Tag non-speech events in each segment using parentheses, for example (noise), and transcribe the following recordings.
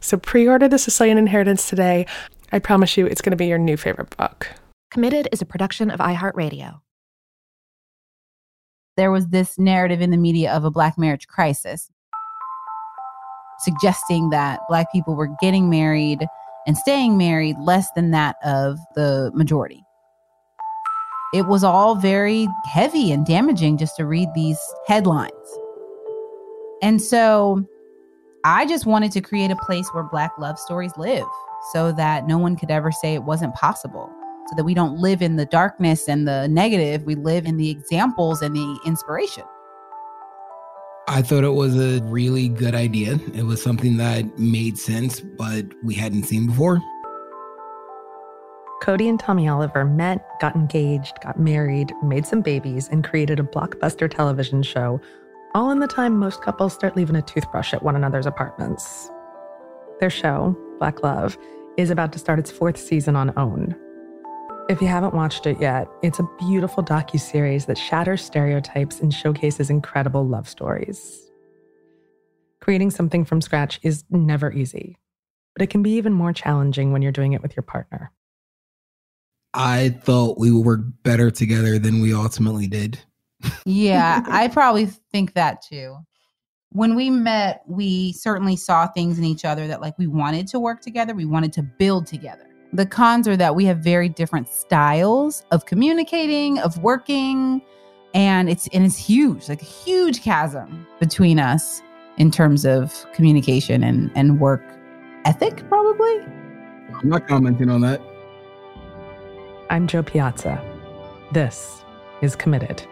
So pre order The Sicilian Inheritance today. I promise you it's going to be your new favorite book. Committed is a production of iHeartRadio. There was this narrative in the media of a Black marriage crisis, suggesting that Black people were getting married and staying married less than that of the majority. It was all very heavy and damaging just to read these headlines. And so I just wanted to create a place where Black love stories live so that no one could ever say it wasn't possible. So that we don't live in the darkness and the negative, we live in the examples and the inspiration. I thought it was a really good idea. It was something that made sense, but we hadn't seen before. Codie and Tommy Oliver met, got engaged, got married, made some babies, and created a blockbuster television show all in the time most couples start leaving a toothbrush at one another's apartments. Their show, Black Love, is about to start its fourth season on OWN. If you haven't watched it yet, it's a beautiful docu-series that shatters stereotypes and showcases incredible love stories. Creating something from scratch is never easy, but it can be even more challenging when you're doing it with your partner. I thought we would work better together than we ultimately did yeah, (laughs) I probably think that too. When we met, we certainly saw things in each other that like we wanted to work together, we wanted to build together. The cons are that we have very different styles of communicating, of working, and it's and it's huge, like a huge chasm between us in terms of communication and and work ethic probably. I'm not commenting on that. I'm Jo Piazza. This is Committed.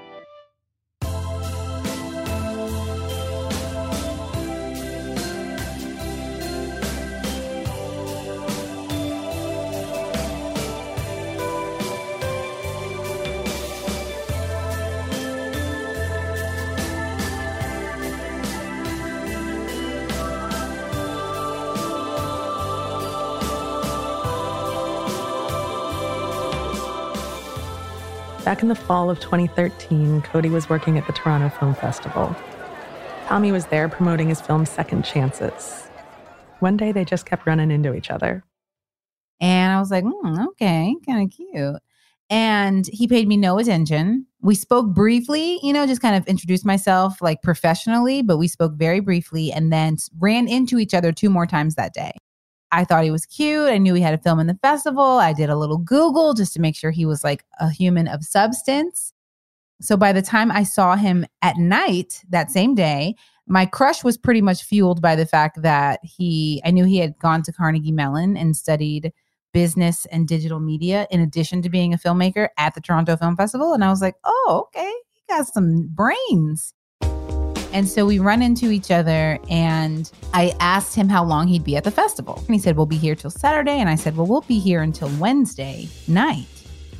Back in the fall of 2013, Codie was working at the Toronto Film Festival. Tommy was there promoting his film Second Chances. One day they just kept running into each other. And I was like, mm, okay, kind of cute. And he paid me no attention. We spoke briefly, you know, just kind of introduced myself like professionally, but we spoke very briefly and then ran into each other two more times that day. I thought he was cute. I knew he had a film in the festival. I did a little Google just to make sure he was like a human of substance. So by the time I saw him at night that same day, my crush was pretty much fueled by the fact that he, I knew he had gone to Carnegie Mellon and studied business and digital media in addition to being a filmmaker at the Toronto Film Festival. And I was like, oh, okay, he got some brains. And so we run into each other, and I asked him how long he'd be at the festival. And he said, We'll be here till Saturday. And I said, Well, we'll be here until Wednesday night,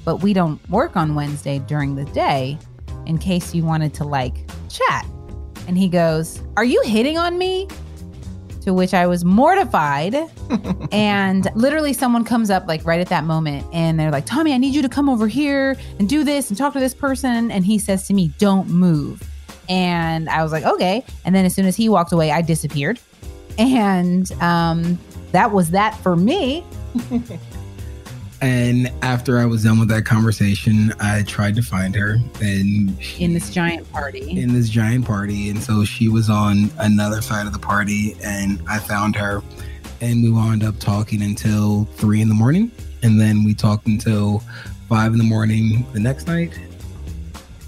but we don't work on Wednesday during the day in case you wanted to like chat. And he goes, Are you hitting on me? To which I was mortified. (laughs) and literally, someone comes up like right at that moment and they're like, Tommy, I need you to come over here and do this and talk to this person. And he says to me, Don't move. And I was like, okay. And then as soon as he walked away, I disappeared. And um, that was that for me. (laughs) and after I was done with that conversation, I tried to find her and in this giant party. In this giant party. And so she was on another side of the party and I found her and we wound up talking until three in the morning. And then we talked until five in the morning the next night.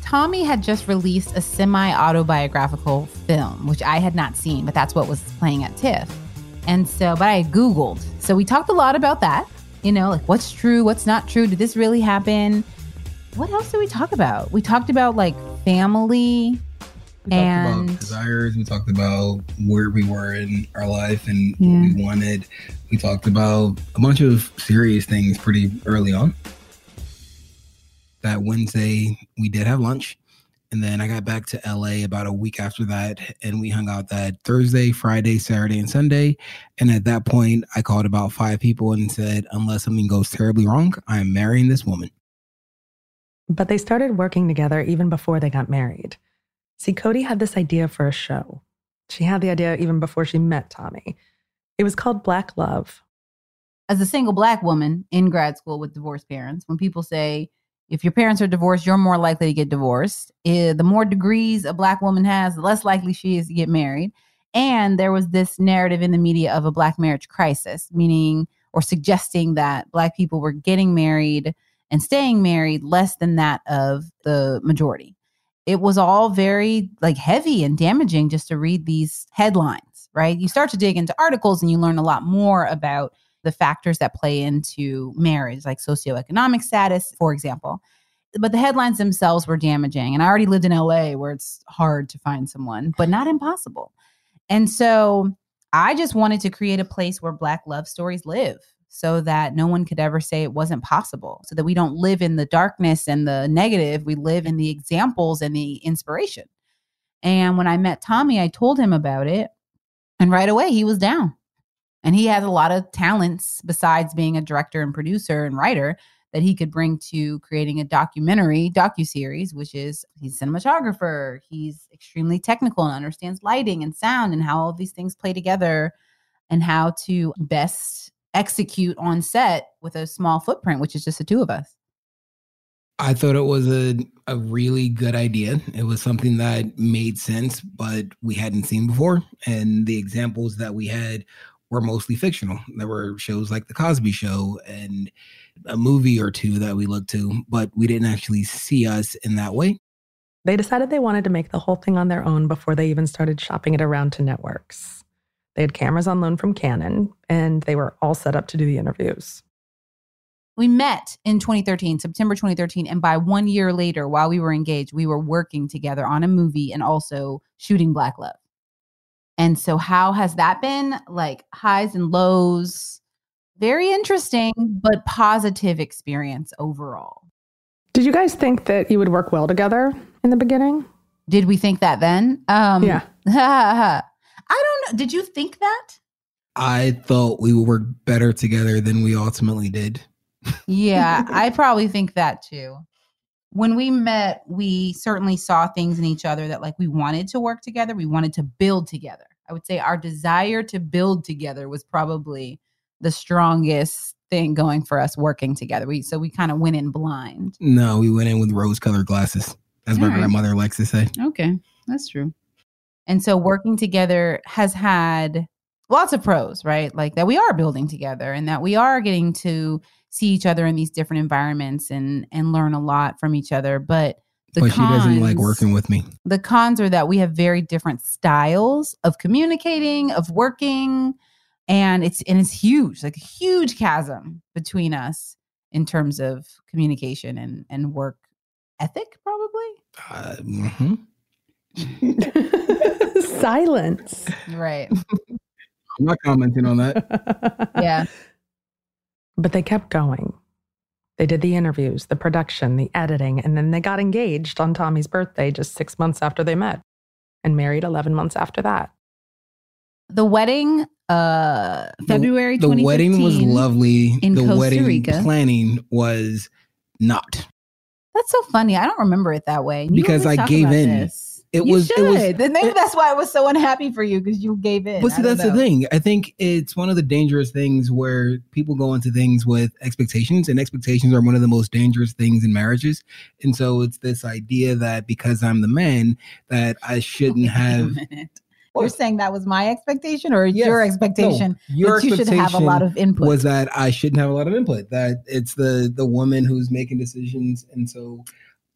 Tommy had just released a semi autobiographical film, which I had not seen, but that's what was playing at TIFF. And so, but I Googled. So we talked a lot about that, you know, like what's true, what's not true. Did this really happen? What else did we talk about? We talked about like family We and talked about desires. We talked about where we were in our life and Yeah. what we wanted. We talked about a bunch of serious things pretty early on. That Wednesday, we did have lunch. And then I got back to LA about a week after that. And we hung out that Thursday, Friday, Saturday, and Sunday. And at that point, I called about five people and said, unless something goes terribly wrong, I am marrying this woman. But they started working together even before they got married. See, Codie had this idea for a show. She had the idea even before she met Tommy. It was called Black Love. as a single black woman in grad school with divorced parents, when people say, if your parents are divorced, you're more likely to get divorced. The more degrees a black woman has, the less likely she is to get married. And there was this narrative in the media of a black marriage crisis, meaning or suggesting that black people were getting married and staying married less than that of the majority. It was all very like heavy and damaging just to read these headlines, right? You start to dig into articles and you learn a lot more about the factors that play into marriage, like socioeconomic status, for example. But the headlines themselves were damaging. And I already lived in LA where it's hard to find someone, but not impossible. And so I just wanted to create a place where Black love stories live so that no one could ever say it wasn't possible, so that we don't live in the darkness and the negative. We live in the examples and the inspiration. And when I met Tommy, I told him about it. And right away, he was down. And he has a lot of talents besides being a director and producer and writer that he could bring to creating a documentary docu-series which is he's a cinematographer he's extremely technical and understands lighting and sound and how all these things play together and how to best execute on set with a small footprint which is just the two of us I thought it was a, a really good idea. It was something that made sense, but we hadn't seen before. And the examples that we had were mostly fictional. There were shows like The Cosby Show and a movie or two that we looked to, but we didn't actually see us in that way. They decided they wanted to make the whole thing on their own before they even started shopping it around to networks. They had cameras on loan from Canon, and they were all set up to do the interviews. we met in 2013 september 2013 and by one year later while we were engaged we were working together on a movie and also shooting black love and so how has that been like highs and lows very interesting but positive experience overall Did you guys think that you would work well together in the beginning? did we think that then um Yeah. (laughs) i don't know did you think that I thought we would work better together than we ultimately did. yeah, (laughs) I probably think that too. When we met, we certainly saw things in each other that like we wanted to work together, we wanted to build together. I would say our desire to build together was probably the strongest thing going for us working together. We so we kind of went in blind. No, we went in with rose colored glasses, as my All right. grandmother likes to say. Okay, that's true. And so working together has had lots of pros, right? Like that we are building together and that we are getting to see each other in these different environments and and learn a lot from each other. But the but she doesn't like working with me. The cons are that we have very different styles of communicating, of working, and it's and it's huge, like a huge chasm between us in terms of communication and and work ethic, probably. Uh, mhm. (laughs) Silence. Right. (laughs) I'm not commenting on that. (laughs) Yeah. But they kept going. They did the interviews, the production, the editing, and then they got engaged on Tommy's birthday just six months after they met and married 11 months after that. The wedding, uh, February The wedding was lovely. in the Costa wedding Rica. planning was not. That's so funny. I don't remember it that way. You Because always I gave in. this. It You was- it was- maybe it- that's why I was so unhappy for you because you gave in. But see, that's the thing. I think it's one of the dangerous things where people go into things with expectations, and expectations are one of the most dangerous things in marriages. And so it's this idea that because I'm the man, that I shouldn't (laughs) have. You're saying that was my expectation or Yes. your No, expectation your that you should have a lot of input? was that I shouldn't have a lot of input. That it's the the woman who's making decisions, and so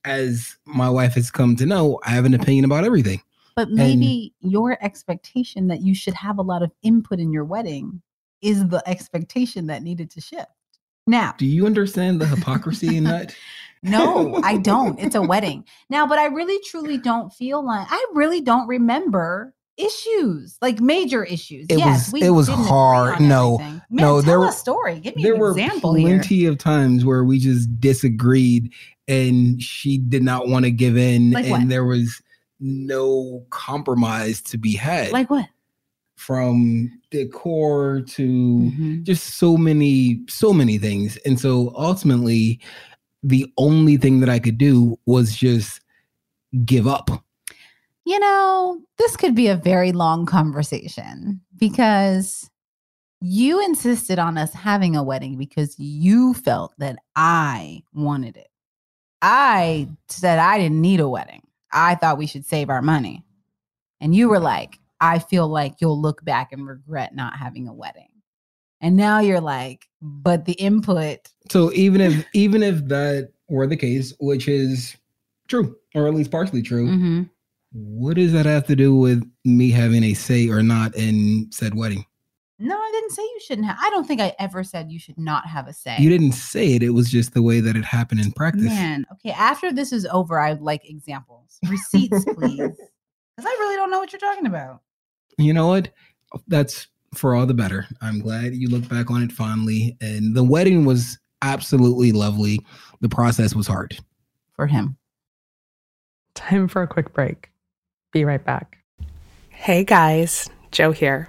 as my wife has come to know, I have an opinion about everything. But maybe your expectation that you should have a lot of input in your wedding is the expectation that needed to shift. Now, Do you understand the hypocrisy in that? (laughs) no, I don't. It's a (laughs) wedding. Now, but I really truly don't feel like I really don't remember issues, like major issues. It yes, was- it was hard. No. Man, no, tell there a story. Give me there an were example here. plenty of times where we just disagreed and she did not want to give in Like and what? there was no compromise to be had Like what? from decor to Mhm. just so many so many things and so ultimately the only thing that i could do was just give up You know, this could be a very long conversation because you insisted on us having a wedding because you felt that I wanted it. I said I didn't need a wedding. I thought we should save our money. And you were like, I feel like you'll look back and regret not having a wedding. And now you're like, but the input, so even if even if that were the case which is true or at least partially true Mhm. what does that have to do with me having a say or not in said wedding no, I didn't say you shouldn't have. I don't think I ever said you should not have a say. you didn't say it it was just the way that it happened in practice Man, okay. After this is over, I'd like examples, receipts, please, (laughs) because I really don't know what you're talking about. you know what that's for all the better i'm glad you look back on it fondly and the wedding was absolutely lovely the process was hard For him, Time for a quick break. Be right back. Hey guys, Jo here.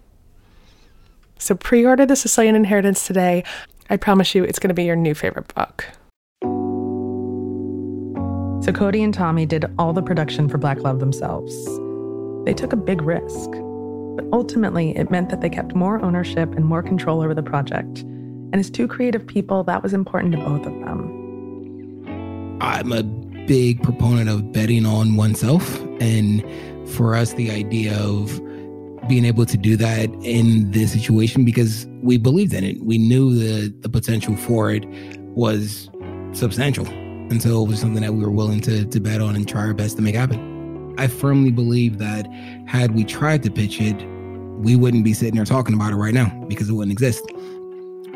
So pre order The Sicilian Inheritance today. I promise you it's going to be your new favorite book. So Codie and Tommy did all the production for Black Love themselves. They took a big risk, but ultimately it meant that they kept more ownership and more control over the project. And as two creative people, that was important to both of them. I'm a big proponent of betting on oneself. And for us, the idea of being able to do that in this situation because we believed in it. We knew the, the potential for it was substantial. And so it was something that we were willing to, to bet on and try our best to make happen. I firmly believe that had we tried to pitch it, we wouldn't be sitting here talking about it right now because it wouldn't exist.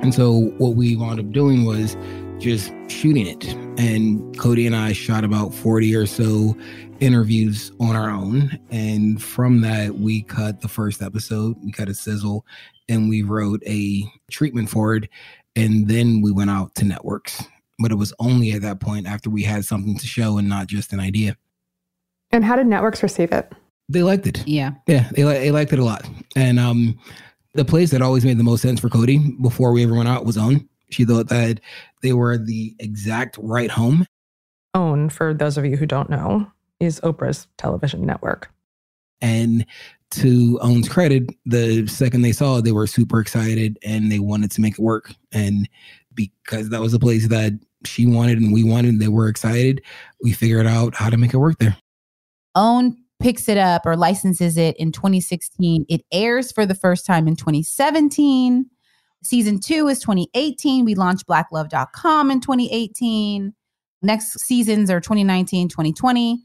And so what we wound up doing was just shooting it. And Codie and I shot about 40 or so interviews on our own. And from that, we cut the first episode, we cut a sizzle, and we wrote a treatment for it. And then we went out to networks. But it was only at that point after we had something to show and not just an idea. And how did networks receive it? They liked it. yeah. Yeah, they, li- they liked it a lot. And um, the place that always made the most sense for Codie before we ever went out was OWN. She thought that they were the exact right home. OWN, for those of you who don't know, is Oprah's television network. And to OWN's credit, the second they saw it, they were super excited and they wanted to make it work. And because that was the place that she wanted and we wanted, they were excited. We figured out how to make it work there. OWN picks it up or licenses it in 2016. It airs for the first time in 2017. Season two is 2018. We launched blacklove.com in 2018. Next seasons are 2019, 2020.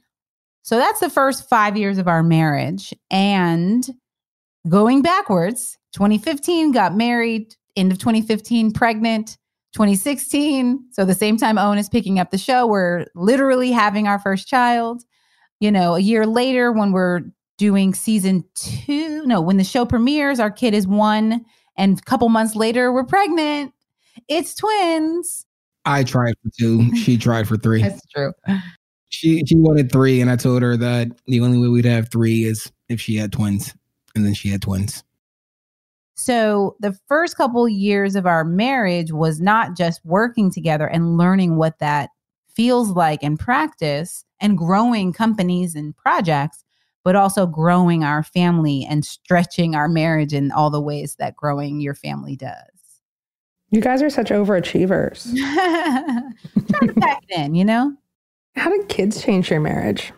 So that's the first five years of our marriage. And going backwards, 2015 got married, end of 2015 pregnant, 2016. So the same time OWN is picking up the show, we're literally having our first child. You know, a year later when we're doing season two, no, when the show premieres, our kid is one, and a couple months later, we're pregnant. It's twins. I tried for two. She (laughs) tried for three. That's true. She she wanted three, and I told her that the only way we'd have three is if she had twins, and then she had twins. So the first couple years of our marriage was not just working together and learning what that feels like in practice and growing companies and projects, but also growing our family and stretching our marriage in all the ways that growing your family does. You guys are such overachievers. (laughs) Trying to pack it in, you know? How did kids change your marriage?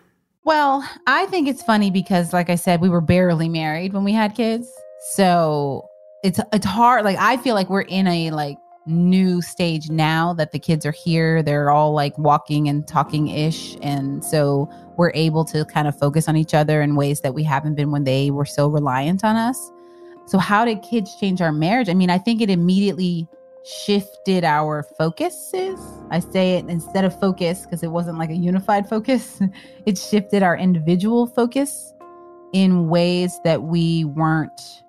Well, I think it's funny because, like I said, we were barely married when we had kids. So it's it's hard. Like I feel like we're in a like new stage now that the kids are here. They're all like walking and talking ish, and so we're able to kind of focus on each other in ways that we haven't been when they were so reliant on us. So how did kids change our marriage? I mean, I think it immediately shifted our focuses. I say it instead of focus because it wasn't like a unified (laughs) focus. it shifted our individual focus in ways that we weren't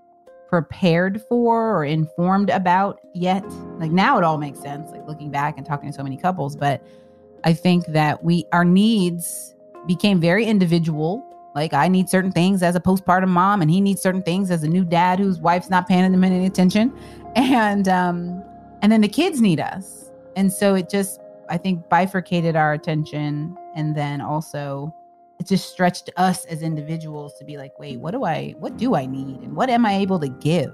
prepared for or informed about yet. Like now it all makes sense, like looking back and talking to so many couples. But I think that we, our needs became very individual. Like I need certain things as a postpartum mom, and he needs certain things as a new dad whose wife's not paying him any attention. (laughs) And, um, and then the kids need us. And so it just, I think, bifurcated our attention and then also it just stretched us as individuals to be like, wait, what do I what do I need and what am I able to give?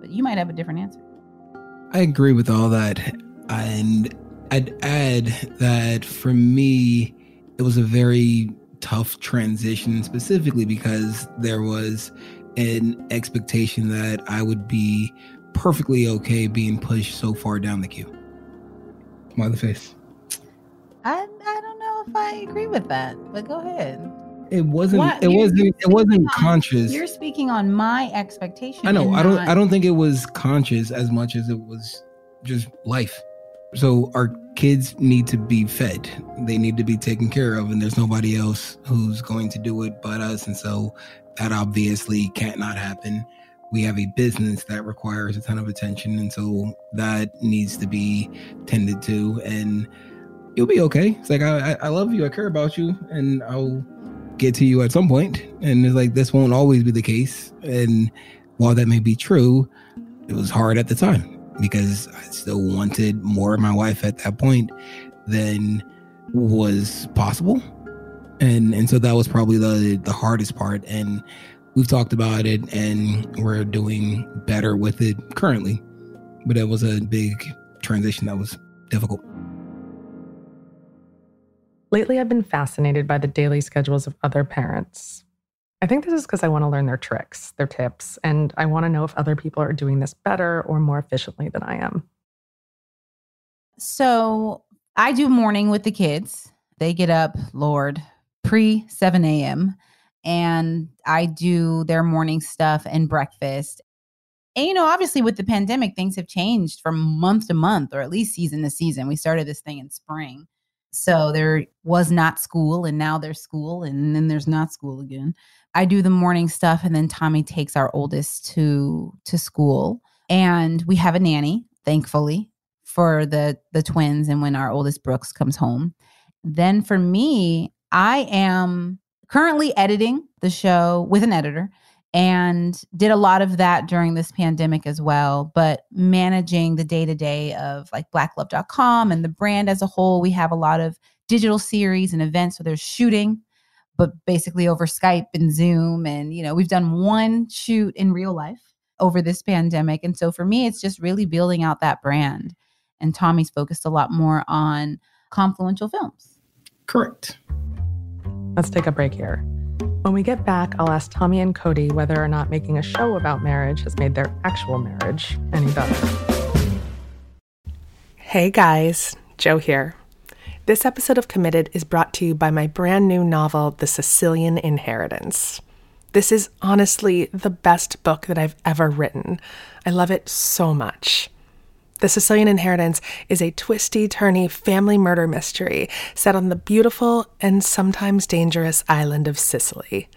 But you might have a different answer. I agree with all that. And I'd add that for me, it was a very tough transition, specifically because there was an expectation that I would be perfectly okay being pushed so far down the queue. Smiley face. I if I agree with that, but go ahead. It wasn't. What? It you're, wasn't. It wasn't on, conscious. You're speaking on my expectation. I know. I don't. Not... I don't think it was conscious as much as it was just life. So our kids need to be fed. They need to be taken care of, and there's nobody else who's going to do it but us. And so that obviously can't not happen. We have a business that requires a ton of attention, and so that needs to be tended to. And you'll be okay. It's like I, I love you, I care about you, and I'll get to you at some point. And it's like this won't always be the case. And while that may be true, it was hard at the time because I still wanted more of my wife at that point than was possible. And and so that was probably the the hardest part. And we've talked about it and we're doing better with it currently. But it was a big transition that was difficult. Lately, I've been fascinated by the daily schedules of other parents. I think this is because I want to learn their tricks, their tips, and I want to know if other people are doing this better or more efficiently than I am. So I do morning with the kids. They get up, Lord, pre 7 a.m. And I do their morning stuff and breakfast. And, you know, obviously with the pandemic, things have changed from month to month or at least season to season. We started this thing in spring. So there was not school and now there's school and then there's not school again. I do the morning stuff and then Tommy takes our oldest to to school and we have a nanny, thankfully, for the the twins and when our oldest Brooks comes home. Then for me, I am currently editing the show with an editor and did a lot of that during this pandemic as well but managing the day to day of like blacklove.com and the brand as a whole we have a lot of digital series and events so there's shooting but basically over skype and zoom and you know we've done one shoot in real life over this pandemic and so for me it's just really building out that brand and tommy's focused a lot more on confluential films. Correct. Let's take a break here when we get back, I'll ask Tommy and Codie whether or not making a show about marriage has made their actual marriage any better. Hey guys, Jo here. This episode of Committed is brought to you by my brand new novel, The Sicilian Inheritance. This is honestly the best book that I've ever written. I love it so much. The Sicilian Inheritance is a twisty, turny family murder mystery set on the beautiful and sometimes dangerous island of Sicily.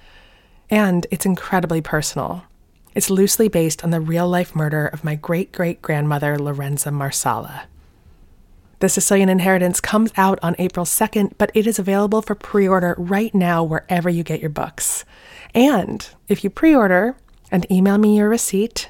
And it's incredibly personal. It's loosely based on the real life murder of my great great grandmother, Lorenza Marsala. The Sicilian Inheritance comes out on April 2nd, but it is available for pre order right now wherever you get your books. And if you pre order and email me your receipt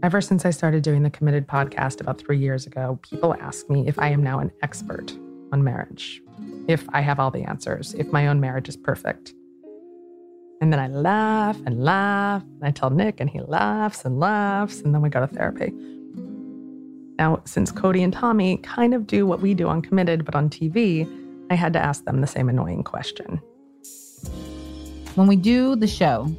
Ever since I started doing the Committed podcast about three years ago, people ask me if I am now an expert on marriage, if I have all the answers, if my own marriage is perfect. And then I laugh and laugh, and I tell Nick, and he laughs and laughs, and then we go to therapy. Now, since Codie and Tommy kind of do what we do on Committed, but on TV, I had to ask them the same annoying question. When we do the show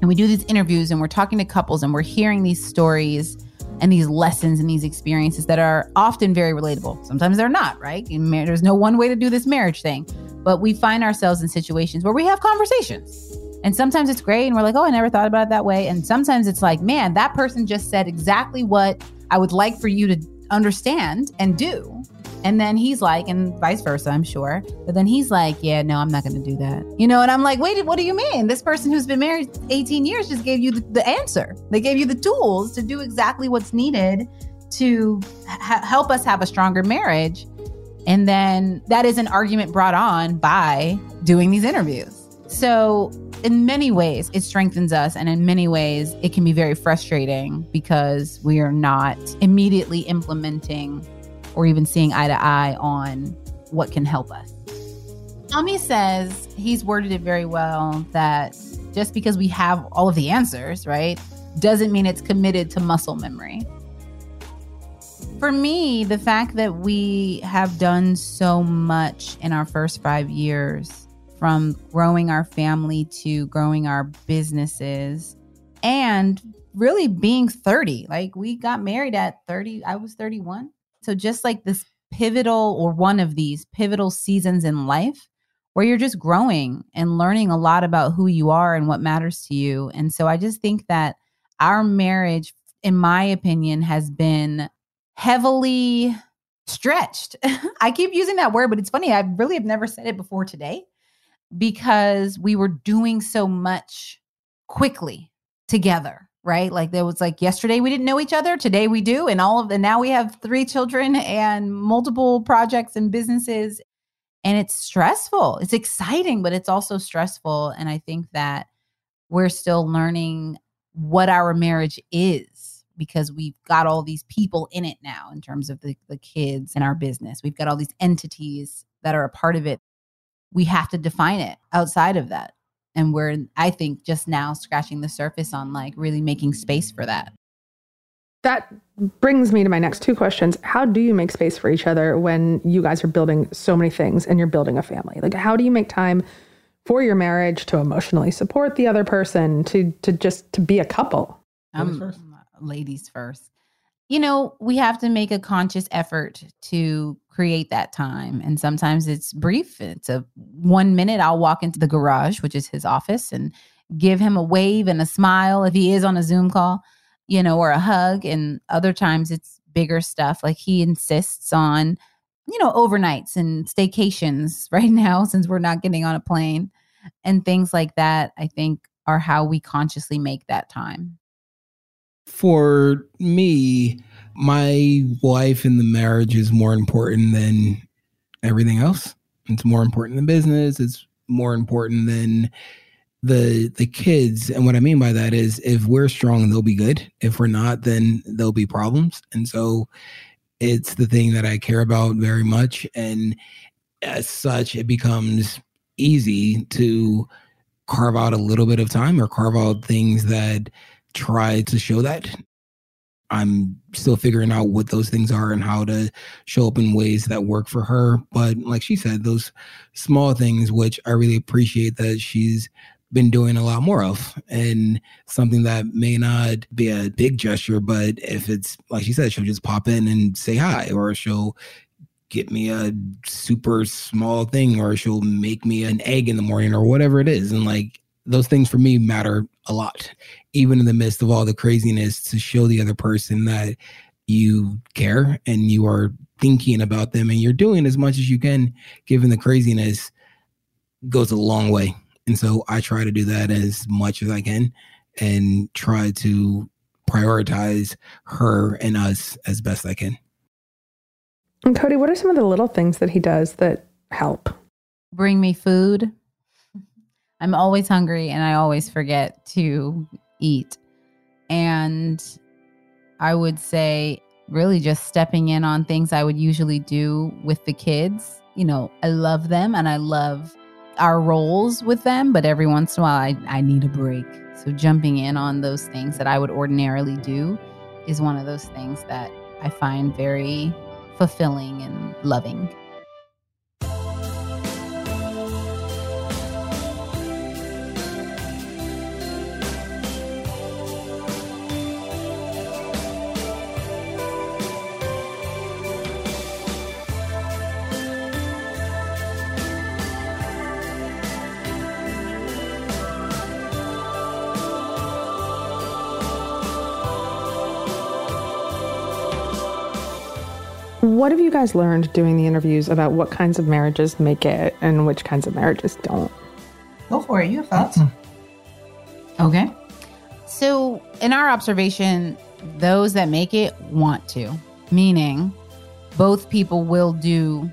and we do these interviews and we're talking to couples and we're hearing these stories and these lessons and these experiences that are often very relatable. Sometimes they're not, right? There's no one way to do this marriage thing, but we find ourselves in situations where we have conversations. And sometimes it's great and we're like, oh, I never thought about it that way. And sometimes it's like, man, that person just said exactly what I would like for you to understand and do. And then he's like, and vice versa, I'm sure. But then he's like, yeah, no, I'm not going to do that. You know, and I'm like, wait, what do you mean? This person who's been married 18 years just gave you the, the answer. They gave you the tools to do exactly what's needed to ha- help us have a stronger marriage. And then that is an argument brought on by doing these interviews. So, in many ways, it strengthens us. And in many ways, it can be very frustrating because we are not immediately implementing or even seeing eye to eye on what can help us. Tommy says he's worded it very well that just because we have all of the answers, right, doesn't mean it's committed to muscle memory. For me, the fact that we have done so much in our first five years, from growing our family to growing our businesses, and really being 30, like we got married at 30, I was 31. So just like this pivotal or one of these pivotal seasons in life where you're just growing and learning a lot about who you are and what matters to you. And so I just think that our marriage, in my opinion, has been heavily stretched. (laughs) I keep using that word, but it's funny. I really have never said it before today because we were doing so much quickly together right? Like there was like yesterday we didn't know each other, today we do, and all of the now we have three children and multiple projects and businesses. And it's stressful. It's exciting, but it's also stressful. And I think that we're still learning what our marriage is because we've got all these people in it now in terms of the, the kids and our business. We've got all these entities that are a part of it. We have to define it outside of that and we're i think just now scratching the surface on like really making space for that. That brings me to my next two questions. How do you make space for each other when you guys are building so many things and you're building a family? Like how do you make time for your marriage to emotionally support the other person to to just to be a couple? Um, first. ladies first you know, we have to make a conscious effort to create that time. And sometimes it's brief. It's a one minute. I'll walk into the garage, which is his office, and give him a wave and a smile if he is on a Zoom call, you know, or a hug. And other times it's bigger stuff. Like he insists on, you know, overnights and staycations (laughs) right now since we're not getting on a plane and things like that, I think are how we consciously make that time for me, my wife and the marriage is more important than everything else. It's more important than business. It's more important than the the kids. And what I mean by that is if we're strong, they'll be good. If we're not, then there'll be problems. And so it's the thing that I care about very much. And as such, it becomes easy to carve out a little bit of time or carve out things that try to show that. I'm still figuring out what those things are and how to show up in ways that work for her. But like she said, those small things, which I really appreciate that she's been doing a lot more of and something that may not be a big gesture but if it's like she said she'll just pop in and say hi or she'll get me a super small thing or she'll make me an egg in the morning or whatever it is and like those things for me matter a lot even in the midst of all the craziness to show the other person that you care and you are thinking about them and you're doing as much as you can given the craziness goes a long way and so I try to do that as much as I can and try to prioritize her and us as best I can. And Codie, what are some of the little things that he does that help? Bring me food. I'm always hungry and I always forget to eat. And I would say, really, just stepping in on things I would usually do with the kids. You know, I love them and I love our roles with them, but every once in a while I, I need a break. So jumping in on those things that I would ordinarily do is one of those things that I find very fulfilling and loving. What have you guys learned doing the interviews about what kinds of marriages make it and which kinds of marriages don't? Go for it. You have thoughts? Mm-hmm. Okay. So, in our observation, those that make it want to, meaning both people will do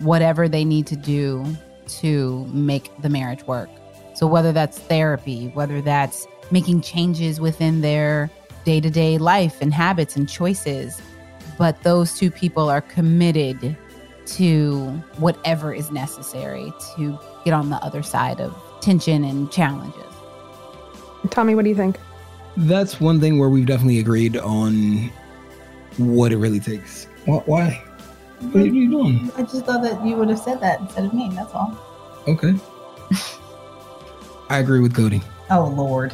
whatever they need to do to make the marriage work. So, whether that's therapy, whether that's making changes within their day to day life and habits and choices, but those two people are committed to whatever is necessary to get on the other side of tension and challenges. Tommy, what do you think? That's one thing where we've definitely agreed on what it really takes. Why? What are you doing? I just thought that you would have said that instead of me. That's all. Okay. (laughs) I agree with Codie. Oh, Lord.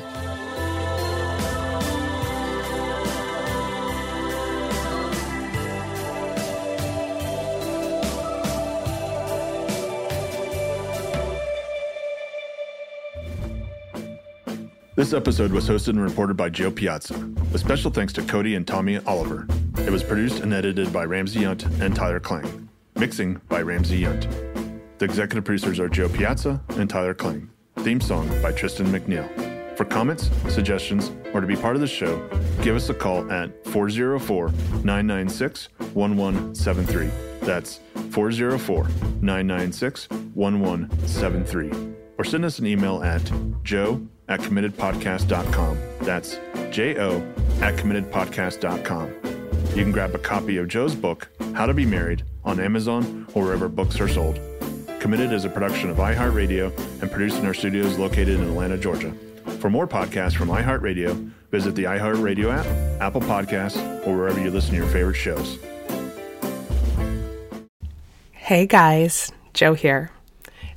This episode was hosted and reported by Jo Piazza, with special thanks to Codie and Tommy Oliver. It was produced and edited by Ramsey Yount and Tyler Klang. Mixing by Ramsey Yount. The executive producers are Jo Piazza and Tyler Klang. Theme song by Tristan McNeil. For comments, suggestions, or to be part of the show, give us a call at 404 996 1173. That's 404 996 1173. Or send us an email at jo at committedpodcast.com. That's J O at committedpodcast.com. You can grab a copy of Jo's book, How to Be Married, on Amazon or wherever books are sold. Committed is a production of iHeartRadio and produced in our studios located in Atlanta, Georgia. For more podcasts from iHeartRadio, visit the iHeartRadio app, Apple Podcasts, or wherever you listen to your favorite shows. Hey guys, Joe here.